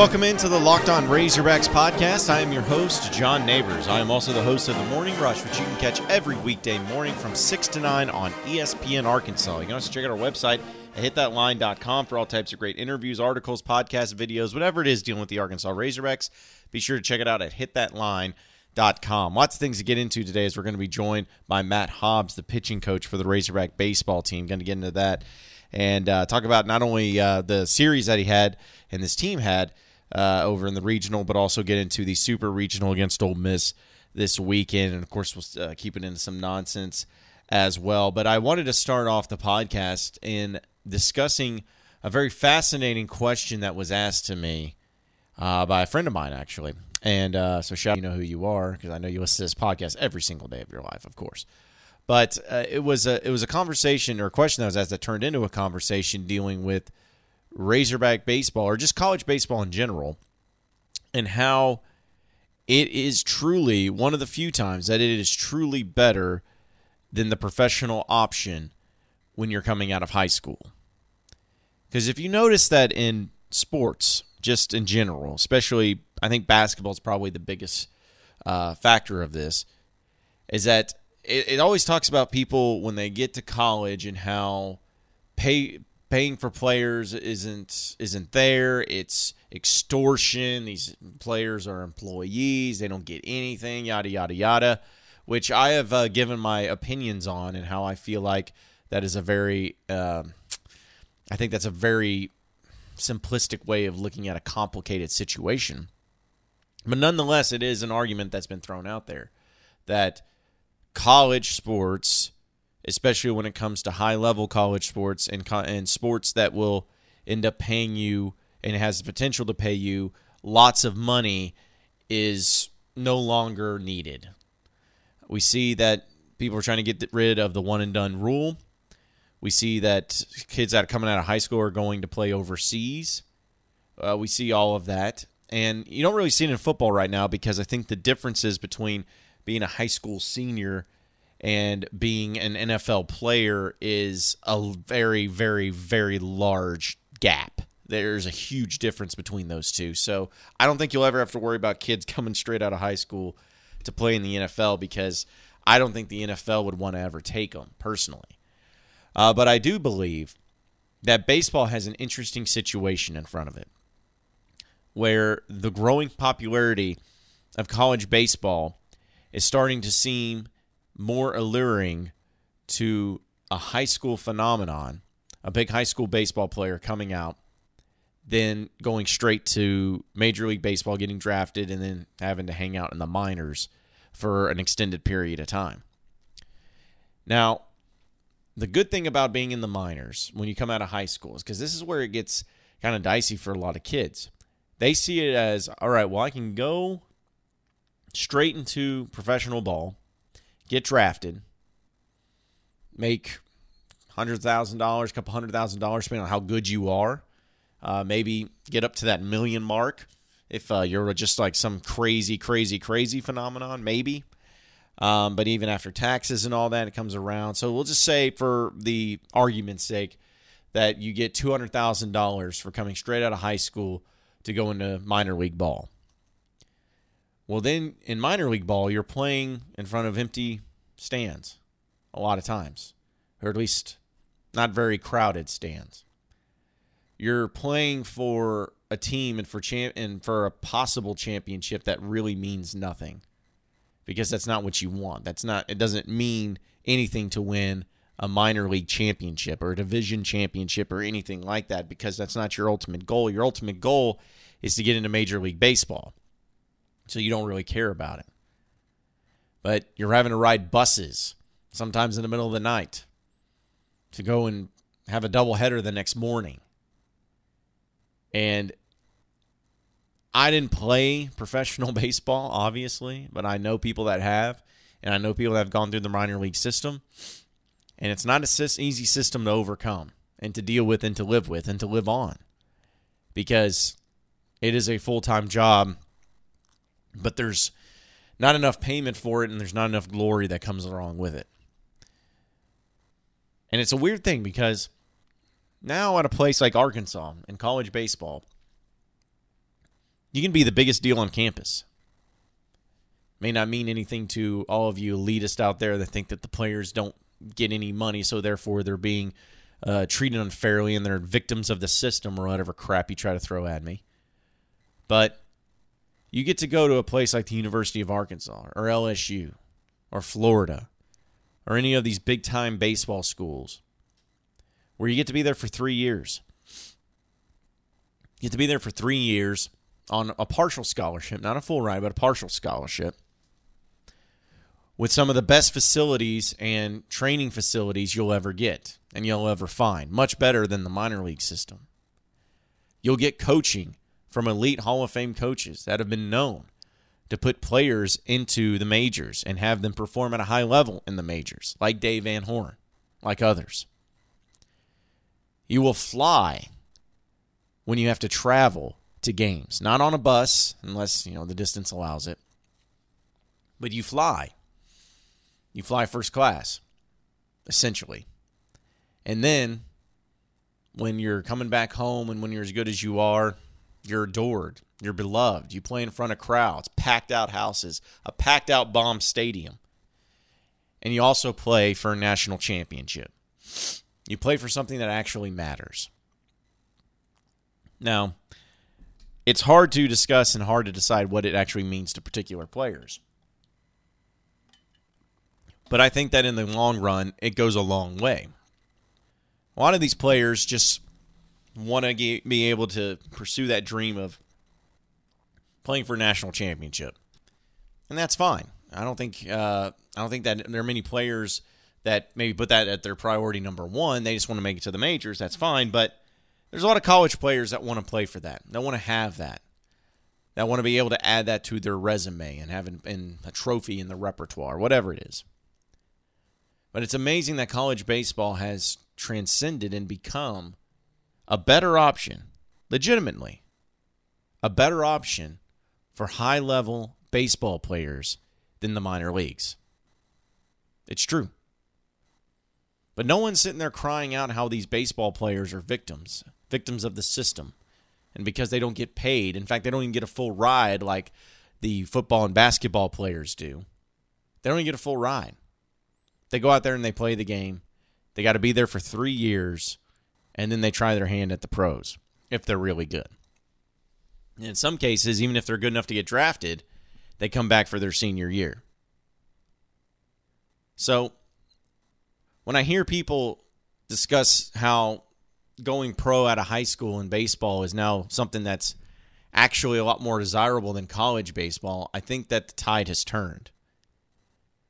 Welcome into the Locked On Razorbacks podcast. I am your host, John Neighbors. I am also the host of the Morning Rush, which you can catch every weekday morning from 6 to 9 on ESPN Arkansas. You can also check out our website at hitthatline.com for all types of great interviews, articles, podcasts, videos, whatever it is dealing with the Arkansas Razorbacks. Be sure to check it out at hitthatline.com. Lots of things to get into today as we're going to be joined by Matt Hobbs, the pitching coach for the Razorback baseball team. Going to get into that and uh, talk about not only uh, the series that he had and this team had uh, over in the regional, but also get into the super regional against Ole Miss this weekend. And of course, we'll uh, keep it into some nonsense as well. But I wanted to start off the podcast in discussing a very fascinating question that was asked to me uh, by a friend of mine, actually. And uh, so, shout you know who you are because I know you listen to this podcast every single day of your life, of course. But uh, it was a it was a conversation or a question that was asked that turned into a conversation dealing with Razorback baseball or just college baseball in general, and how it is truly one of the few times that it is truly better than the professional option when you're coming out of high school. Because if you notice that in sports, just in general, especially I think basketball is probably the biggest uh, factor of this, is that it, it always talks about people when they get to college and how pay paying for players isn't isn't there. It's extortion. These players are employees. They don't get anything. Yada yada yada. Which I have uh, given my opinions on and how I feel like that is a very, uh, I think that's a very simplistic way of looking at a complicated situation. But nonetheless, it is an argument that's been thrown out there that college sports, especially when it comes to high level college sports and, and sports that will end up paying you and has the potential to pay you lots of money, is no longer needed. We see that people are trying to get rid of the one and done rule. We see that kids that are coming out of high school are going to play overseas. Uh, we see all of that. And you don't really see it in football right now because I think the differences between being a high school senior and being an NFL player is a very, very, very large gap. There's a huge difference between those two. So I don't think you'll ever have to worry about kids coming straight out of high school to play in the NFL because I don't think the NFL would want to ever take them personally. Uh, but I do believe that baseball has an interesting situation in front of it where the growing popularity of college baseball is starting to seem more alluring to a high school phenomenon, a big high school baseball player coming out, than going straight to Major League Baseball, getting drafted, and then having to hang out in the minors for an extended period of time. Now, the good thing about being in the minors when you come out of high school is because this is where it gets kind of dicey for a lot of kids. They see it as, all right, well, I can go straight into professional ball, get drafted, make hundred thousand dollars, a couple hundred thousand dollars, depending on how good you are. Uh, maybe get up to that million mark if uh, you're just like some crazy, crazy, crazy phenomenon. Maybe, um, but even after taxes and all that, it comes around. So we'll just say, for the argument's sake, that you get two hundred thousand dollars for coming straight out of high school to go into minor league ball. Well, then in minor league ball, you're playing in front of empty stands a lot of times, or at least not very crowded stands. You're playing for a team and for champ and for a possible championship that really means nothing because that's not what you want. That's not it doesn't mean anything to win a minor league championship or a division championship or anything like that because that's not your ultimate goal. Your ultimate goal is to get into major league baseball so you don't really care about it. But you're having to ride buses sometimes in the middle of the night to go and have a double header the next morning. And I didn't play professional baseball, obviously, but I know people that have, and I know people that have gone through the minor league system. And it's not an easy system to overcome and to deal with and to live with and to live on because it is a full time job but there's not enough payment for it and there's not enough glory that comes along with it. And it's a weird thing because now at a place like Arkansas in college baseball, You can be the biggest deal on campus. May not mean anything to all of you elitists out there that think that the players don't get any money, so therefore they're being uh, treated unfairly and they're victims of the system or whatever crap you try to throw at me. But you get to go to a place like the University of Arkansas or LSU or Florida or any of these big time baseball schools where you get to be there for three years. You get to be there for three years on a partial scholarship, not a full ride, but a partial scholarship with some of the best facilities and training facilities you'll ever get and you'll ever find. Much better than the minor league system. You'll get coaching from elite Hall of Fame coaches that have been known to put players into the majors and have them perform at a high level in the majors, like Dave Van Horn, like others. You will fly when you have to travel to games, not on a bus unless, you know, the distance allows it. But you fly. You fly first class, essentially. And then when you're coming back home and when you're as good as you are, you're adored. You're beloved. You play in front of crowds, packed out houses, a packed out Baum stadium. And you also play for a national championship. You play for something that actually matters. Now, it's hard to discuss and hard to decide what it actually means to particular players. But I think that in the long run, it goes a long way. A lot of these players just want to be able to pursue that dream of playing for a national championship, and that's fine. I don't think uh, I don't think that there are many players that maybe put that at their priority number one. They just want to make it to the majors. That's fine, but there's a lot of college players that want to play for that. They want to have that. That want to be able to add that to their resume and have in a trophy in the repertoire, whatever it is. But it's amazing that college baseball has transcended and become a better option, legitimately, a better option for high level baseball players than the minor leagues. It's true. But no one's sitting there crying out how these baseball players are victims, victims of the system. And because they don't get paid, in fact, they don't even get a full ride like the football and basketball players do. They don't even get a full ride. They go out there and they play the game. They got to be there for three years and then they try their hand at the pros if they're really good. In some cases, even if they're good enough to get drafted, they come back for their senior year. So, when I hear people discuss how going pro out of high school in baseball is now something that's actually a lot more desirable than college baseball, I think that the tide has turned.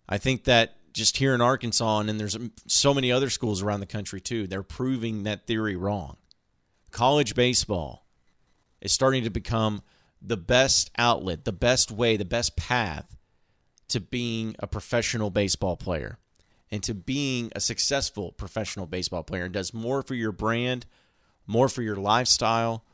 I think that just here in Arkansas, and then there's so many other schools around the country too. They're proving that theory wrong. College baseball is starting to become the best outlet, the best way, the best path to being a professional baseball player and to being a successful professional baseball player. It does more for your brand, more for your lifestyle,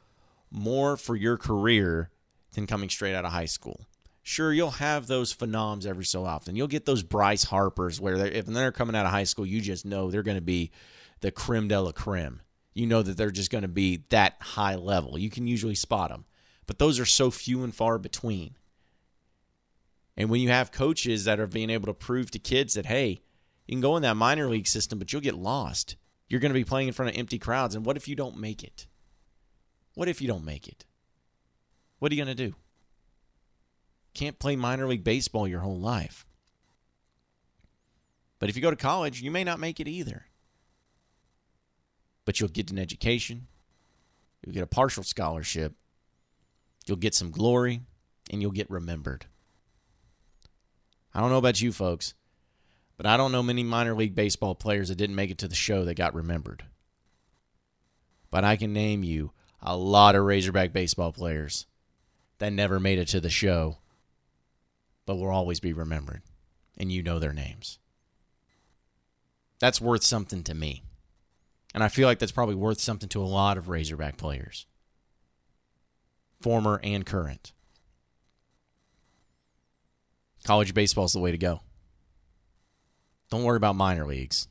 more for your career than coming straight out of high school. Sure, you'll have those phenoms every so often. You'll get those Bryce Harpers where they're, if they're coming out of high school, you just know they're going to be the creme de la creme. You know that they're just going to be that high level. You can usually spot them, but those are so few and far between. And when you have coaches that are being able to prove to kids that, hey, you can go in that minor league system, but you'll get lost. You're going to be playing in front of empty crowds. And what if you don't make it? What if you don't make it? What are you going to do? Can't play minor league baseball your whole life. But if you go to college, you may not make it either. But you'll get an education, you'll get a partial scholarship, you'll get some glory, and you'll get remembered. I don't know about you folks, but I don't know many minor league baseball players that didn't make it to the show that got remembered. But I can name you a lot of Razorback baseball players that never made it to the show but will always be remembered, and you know their names. That's worth something to me. And I feel like that's probably worth something to a lot of Razorback players, former and current. College baseball is the way to go. Don't worry about minor leagues.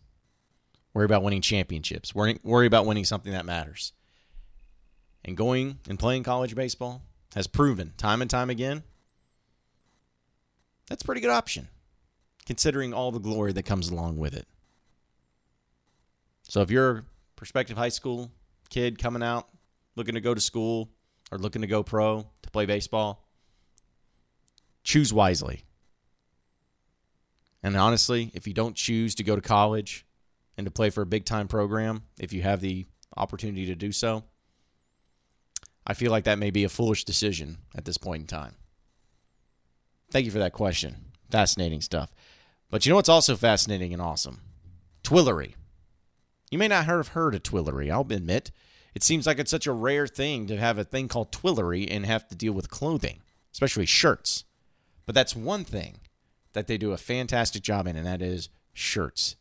Worry about winning championships. Worry, worry about winning something that matters. And going and playing college baseball, has proven time and time again that's a pretty good option, considering all the glory that comes along with it. So if you're a prospective high school kid coming out, looking to go to school or looking to go pro to play baseball, choose wisely. And honestly, if you don't choose to go to college and to play for a big time program, if you have the opportunity to do so, I feel like that may be a foolish decision at this point in time. Thank you for that question. Fascinating stuff. But you know what's also fascinating and awesome? Twillory. You may not have heard of Twillory, I'll admit. It seems like it's such a rare thing to have a thing called Twillory and have to deal with clothing, especially shirts. But that's one thing that they do a fantastic job in, and that is shirts.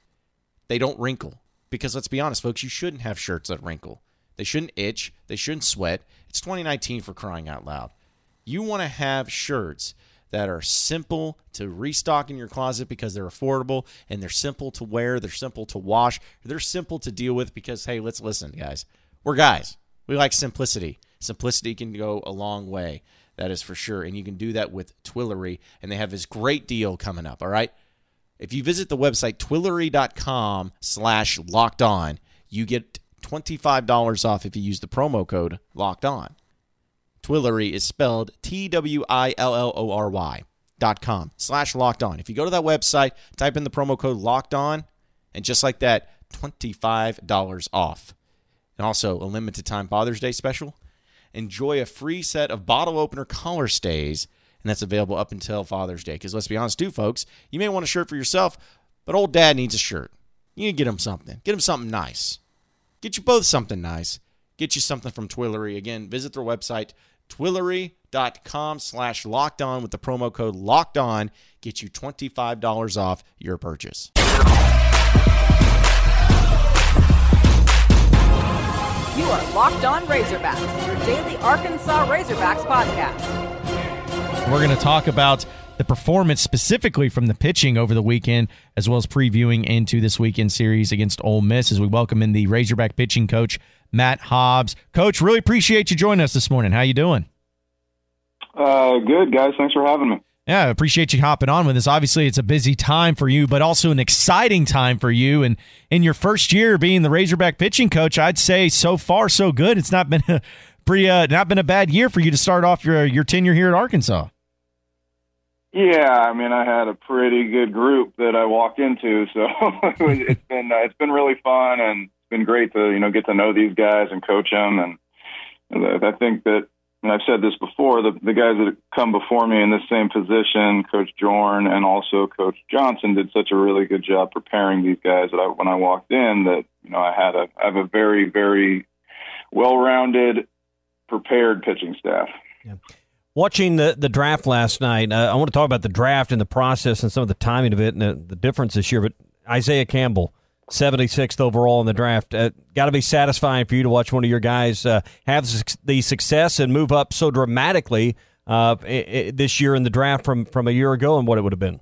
They don't wrinkle. Because let's be honest, folks, you shouldn't have shirts that wrinkle. They shouldn't itch. They shouldn't sweat. It's 2019 for crying out loud. You want to have shirts that are simple to restock in your closet because they're affordable and they're simple to wear, they're simple to wash, they're simple to deal with because, hey, let's listen, guys. We're guys. We like simplicity. Simplicity can go a long way. That is for sure. And you can do that with Twillory, And they have this great deal coming up. All right. If you visit the website twillory.com slash locked on, you get $25 off if you use the promo code locked on. Twillory is spelled T W I L L O R Y dot com slash locked on. If you go to that website, type in the promo code locked on, and just like that, $25 off. And also a limited time Father's Day special. Enjoy a free set of bottle opener collar stays, and that's available up until Father's Day. Because let's be honest, too, folks, you may want a shirt for yourself, but old dad needs a shirt. You need to get him something. Get him something nice. Get you both something nice. Get you something from Twillory. Again, visit their website, Twillory.com slash locked on with the promo code locked on. Get you $25 off your purchase. You are Locked On Razorbacks, your daily Arkansas Razorbacks podcast. We're going to talk about the performance specifically from the pitching over the weekend, as well as previewing into this weekend series against Ole Miss as we welcome in the Razorback pitching coach, Matt Hobbs. Coach, really appreciate you joining us this morning. How you doing? Uh, good, guys. Thanks for having me. Yeah, I appreciate you hopping on with us. Obviously, it's a busy time for you, but also an exciting time for you. And in your first year being the Razorback pitching coach, I'd say so far so good. It's not been a pretty, uh, not been a bad year for you to start off your your tenure here at Arkansas. Yeah, I mean, I had a pretty good group that I walked into, so it's been uh, it's been really fun and it's been great to you know get to know these guys and coach them. And I think that, and I've said this before, the the guys that come before me in this same position, Coach Jorn and also Coach Johnson, did such a really good job preparing these guys that I, when I walked in, that you know I had a I have a very very well-rounded, prepared pitching staff. Yeah. Watching the, the draft last night, uh, I want to talk about the draft and the process and some of the timing of it and the, the difference this year. But Isaiah Campbell, 76th overall in the draft, uh, got to be satisfying for you to watch one of your guys uh, have the success and move up so dramatically uh, this year in the draft from, from a year ago and what it would have been.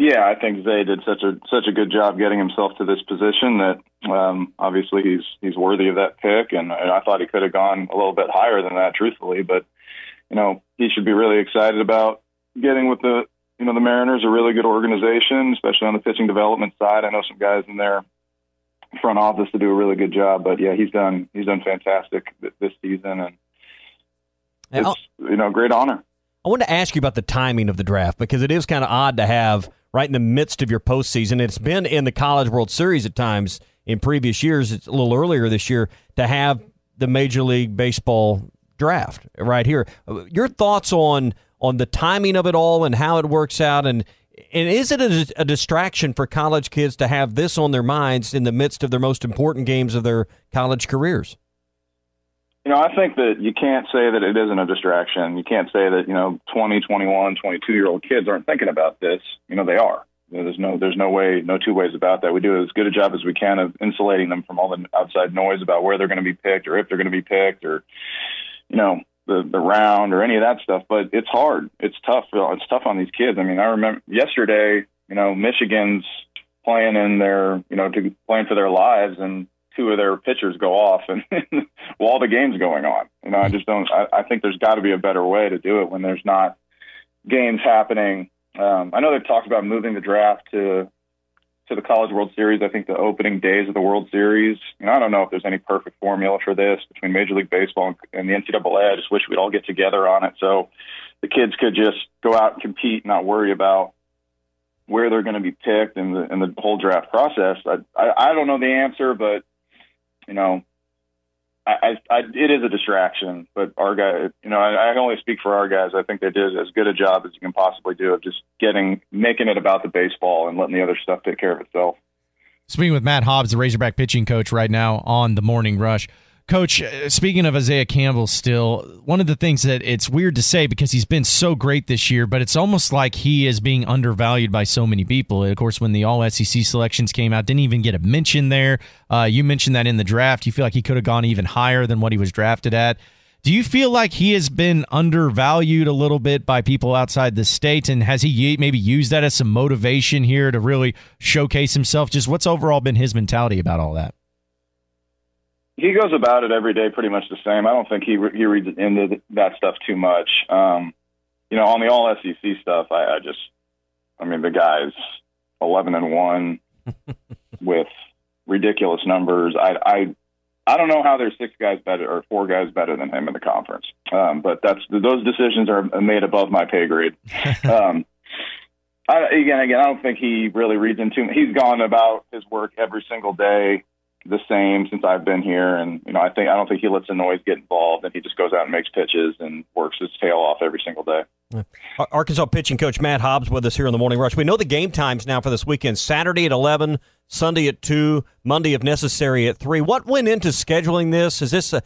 Yeah, I think Zay did such a such a good job getting himself to this position that um, obviously he's he's worthy of that pick, and, and I thought he could have gone a little bit higher than that, truthfully. But you know, he should be really excited about getting with the, you know, the Mariners, are a really good organization, especially on the pitching development side. I know some guys in their front office to do a really good job, but yeah, he's done he's done fantastic this season, and it's you know great honor. I wanted to ask you about the timing of the draft because it is kind of odd to have right in the midst of your postseason. It's been in the College World Series at times in previous years. It's a little earlier this year to have the Major League Baseball draft right here. Your thoughts on on the timing of it all and how it works out, and and is it a, a, distraction for college kids to have this on their minds in the midst of their most important games of their college careers? You know, I think that you can't say that it isn't a distraction. You can't say that, you know, 20, 21, 22 year old kids aren't thinking about this. You know, they are. You know, there's no there's no way, no two ways about that. We do as good a job as we can of insulating them from all the outside noise about where they're going to be picked or if they're going to be picked or you know the the round or any of that stuff. But it's hard. It's tough. It's tough on these kids. I mean, I remember yesterday. You know, Michigan's playing in their you know to, playing for their lives, and two of their pitchers go off and while the game's going on. You know, I just don't. I, I think there's got to be a better way to do it when there's not games happening. Um, I know they've talked about moving the draft to to the College World Series. I think the opening days of the World Series. You know, I don't know if there's any perfect formula for this between Major League Baseball and the NCAA. I just wish we'd all get together on it so the kids could just go out and compete, and not worry about where they're going to be picked and the and the whole draft process. I, I I don't know the answer, but you know, I, I, it is a distraction, but our guy, you know, I, I only speak for our guys. I think they did as good a job as you can possibly do of just getting, making it about the baseball and letting the other stuff take care of itself. Speaking with Matt Hobbs, the Razorback pitching coach, right now on the Morning Rush. Coach, uh, speaking of Isaiah Campbell, still, one of the things that it's weird to say because he's been so great this year, but it's almost like he is being undervalued by so many people. Of course, when the All SEC selections came out, didn't even get a mention there. Uh, you mentioned that in the draft. You feel like he could have gone even higher than what he was drafted at. Do you feel like he has been undervalued a little bit by people outside the state? And has he maybe used that as some motivation here to really showcase himself? Just what's overall been his mentality about all that? He goes about it every day pretty much the same. I don't think he he reads into that stuff too much. Um, you know, on the all SEC stuff, I, I just, I mean, the guy's eleven and one with ridiculous numbers. I, I, I don't know how there's six guys better or four guys better than him in the conference. Um, but that's those decisions are made above my pay grade. um, I, again, again, I don't think he really reads into. He's gone about his work every single day the same since I've been here, and you know, I think I don't think he lets the noise get involved, and he just goes out and makes pitches and works his tail off every single day. Arkansas pitching coach Matt Hobbs with us here in the morning rush. We know the game times now for this weekend: Saturday at eleven, Sunday at two, Monday if necessary at three. What went into scheduling this? Is this a,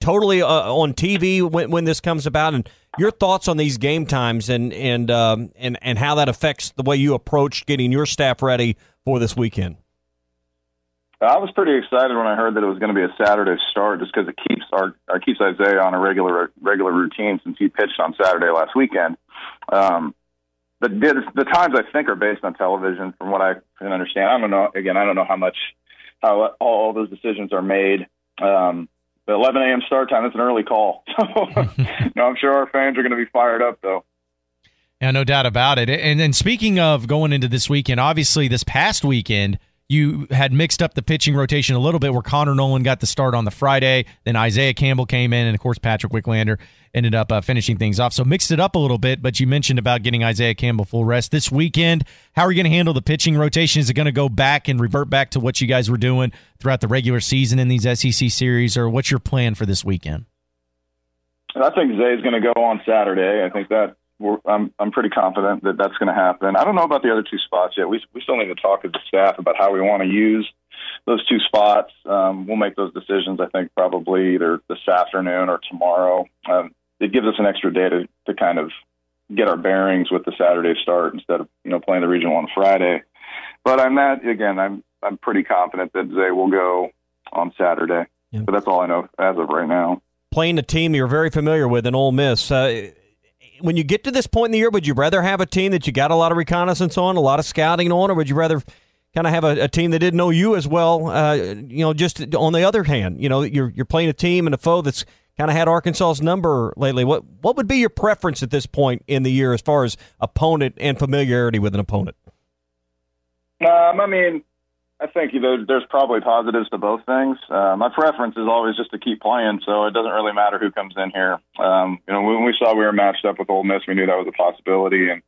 totally uh, on TV when, when this comes about? And your thoughts on these game times and and um, and and how that affects the way you approach getting your staff ready for this weekend? I was pretty excited when I heard that it was going to be a Saturday start, just because it keeps our, our keeps Isaiah on a regular regular routine since he pitched on Saturday last weekend. Um, the the times I think are based on television, from what I can understand. I don't know. Again, I don't know how much how all those decisions are made. Um, the 11 a.m. start time is an early call, so no, I'm sure our fans are going to be fired up though. Yeah, no doubt about it. And then speaking of going into this weekend, obviously this past weekend you had mixed up the pitching rotation a little bit where Connor Noland got the start on the Friday, then Isaiah Campbell came in, and of course Patrick Wicklander ended up uh, finishing things off. So mixed it up a little bit, but you mentioned about getting Isaiah Campbell full rest this weekend. How are you going to handle the pitching rotation? Is it going to go back and revert back to what you guys were doing throughout the regular season in these SEC series, or what's your plan for this weekend? I think Zay's going to go on Saturday. I think that I'm I'm pretty confident that that's going to happen. I don't know about the other two spots yet. We we still need to talk to the staff about how we want to use those two spots. Um, we'll make those decisions. I think probably either this afternoon or tomorrow. Um, it gives us an extra day to, to kind of get our bearings with the Saturday start instead of you know playing the regional on Friday. But I'm not again. I'm I'm pretty confident that they will go on Saturday. Yeah. But that's all I know as of right now. Playing a team you're very familiar with in Ole Miss. Uh, when you get to this point in the year, would you rather have a team that you got a lot of reconnaissance on, a lot of scouting on, or would you rather kind of have a, a team that didn't know you as well? Uh, you know, just on the other hand, you know, you're you're playing a team and a foe that's kind of had Arkansas's number lately. What what would be your preference at this point in the year as far as opponent and familiarity with an opponent? Um, I mean, I think you know, there's probably positives to both things. Uh, my preference is always just to keep playing, so it doesn't really matter who comes in here. Um, you know, when we saw we were matched up with Ole Miss, we knew that was a possibility, and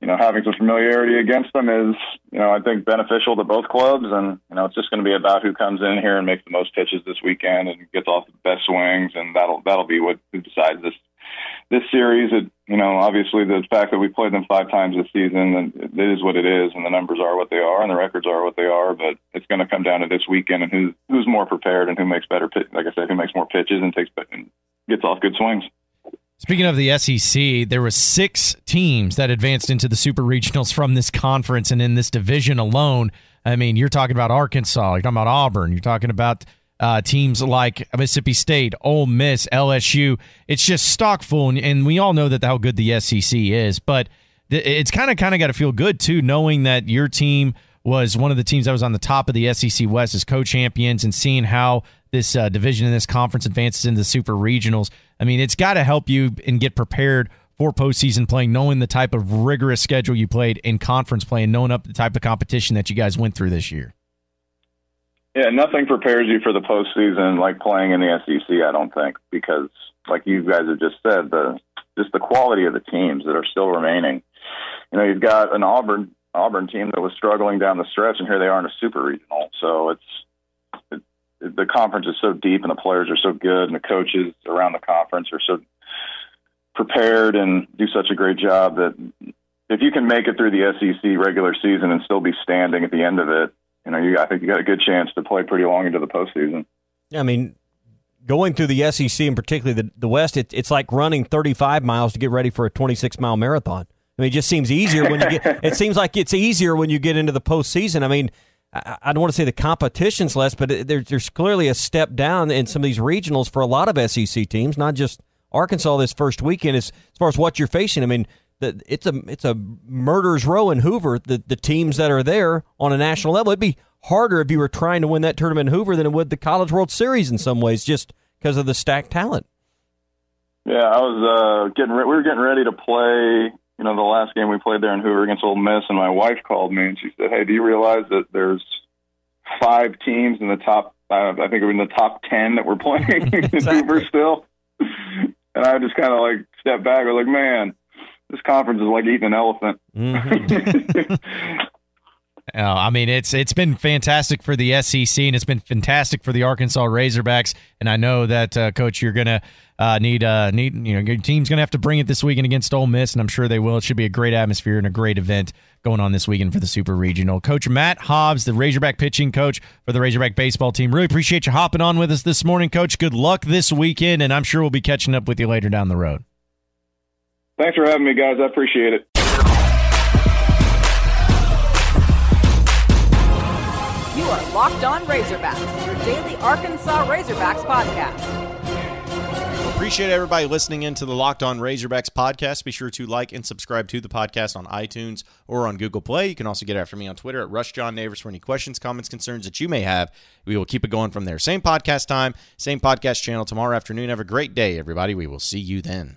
you know, having some familiarity against them is, you know, I think beneficial to both clubs, and you know, it's just going to be about who comes in here and makes the most pitches this weekend and gets off the best swings, and that'll that'll be what who decides this this series, it, you know, obviously the fact that we played them five times this season, it is what it is, and the numbers are what they are, and the records are what they are. But it's going to come down to this weekend and who's who's more prepared and who makes better, like I said, who makes more pitches and takes and gets off good swings. Speaking of the SEC, there were six teams that advanced into the super regionals from this conference, and in this division alone, I mean, you're talking about Arkansas, you're talking about Auburn, you're talking about uh, teams like Mississippi State, Ole Miss, LSU. It's just stock full, and, and we all know that how good the SEC is. But th- it's kind of kind of got to feel good too, knowing that your team was one of the teams that was on the top of the SEC West as co-champions, and seeing how this uh, division and this conference advances into the super regionals. I mean, it's got to help you and get prepared for postseason playing, knowing the type of rigorous schedule you played in conference play, and knowing up the type of competition that you guys went through this year. Yeah, nothing prepares you for the postseason like playing in the SEC. I don't think because, like you guys have just said, the just the quality of the teams that are still remaining. You know, you've got an Auburn Auburn team that was struggling down the stretch, and here they are in a super regional. So it's it, it, the conference is so deep, and the players are so good, and the coaches around the conference are so prepared and do such a great job that if you can make it through the SEC regular season and still be standing at the end of it, you know, you, I think you got a good chance to play pretty long into the postseason. Yeah, I mean, going through the SEC and particularly the, the West, it, it's like running 35 miles to get ready for a 26 mile marathon. I mean, it just seems easier when you get. it seems like it's easier when you get into the postseason. I mean, I, I don't want to say the competition's less, but there's there's clearly a step down in some of these regionals for a lot of SEC teams, not just Arkansas. This first weekend, as as far as what you're facing, I mean, the, it's a it's a murder's row in Hoover. The the teams that are there on a national level, it'd be harder if you were trying to win that tournament in Hoover than it would the College World Series in some ways, just because of the stacked talent. Yeah, I was uh, getting. Re- we were getting ready to play you know, the last game we played there in Hoover against Ole Miss, and my wife called me and she said, "Hey, do you realize that there's five teams in the top? Uh, I think in the top ten that we're playing in Hoover still." And I just kind of like stepped back. I was like, "Man, this conference is like eating an elephant." Mm-hmm. Oh, I mean, it's it's been fantastic for the SEC and it's been fantastic for the Arkansas Razorbacks. And I know that, uh, Coach, you're gonna uh, need uh, need you know your team's gonna have to bring it this weekend against Ole Miss, and I'm sure they will. It should be a great atmosphere and a great event going on this weekend for the Super Regional. Coach Matt Hobbs, the Razorback pitching coach for the Razorback baseball team. Really appreciate you hopping on with us this morning, Coach. Good luck this weekend, and I'm sure we'll be catching up with you later down the road. Thanks for having me, guys. I appreciate it. You are Locked On Razorbacks, your daily Arkansas Razorbacks podcast. Appreciate everybody listening in to the Locked On Razorbacks podcast. Be sure to like and subscribe to the podcast on iTunes or on Google Play. You can also get after me on Twitter at Rush John Neighbors for any questions, comments, concerns that you may have. We will keep it going from there. Same podcast time, same podcast channel tomorrow afternoon. Have a great day, everybody. We will see you then.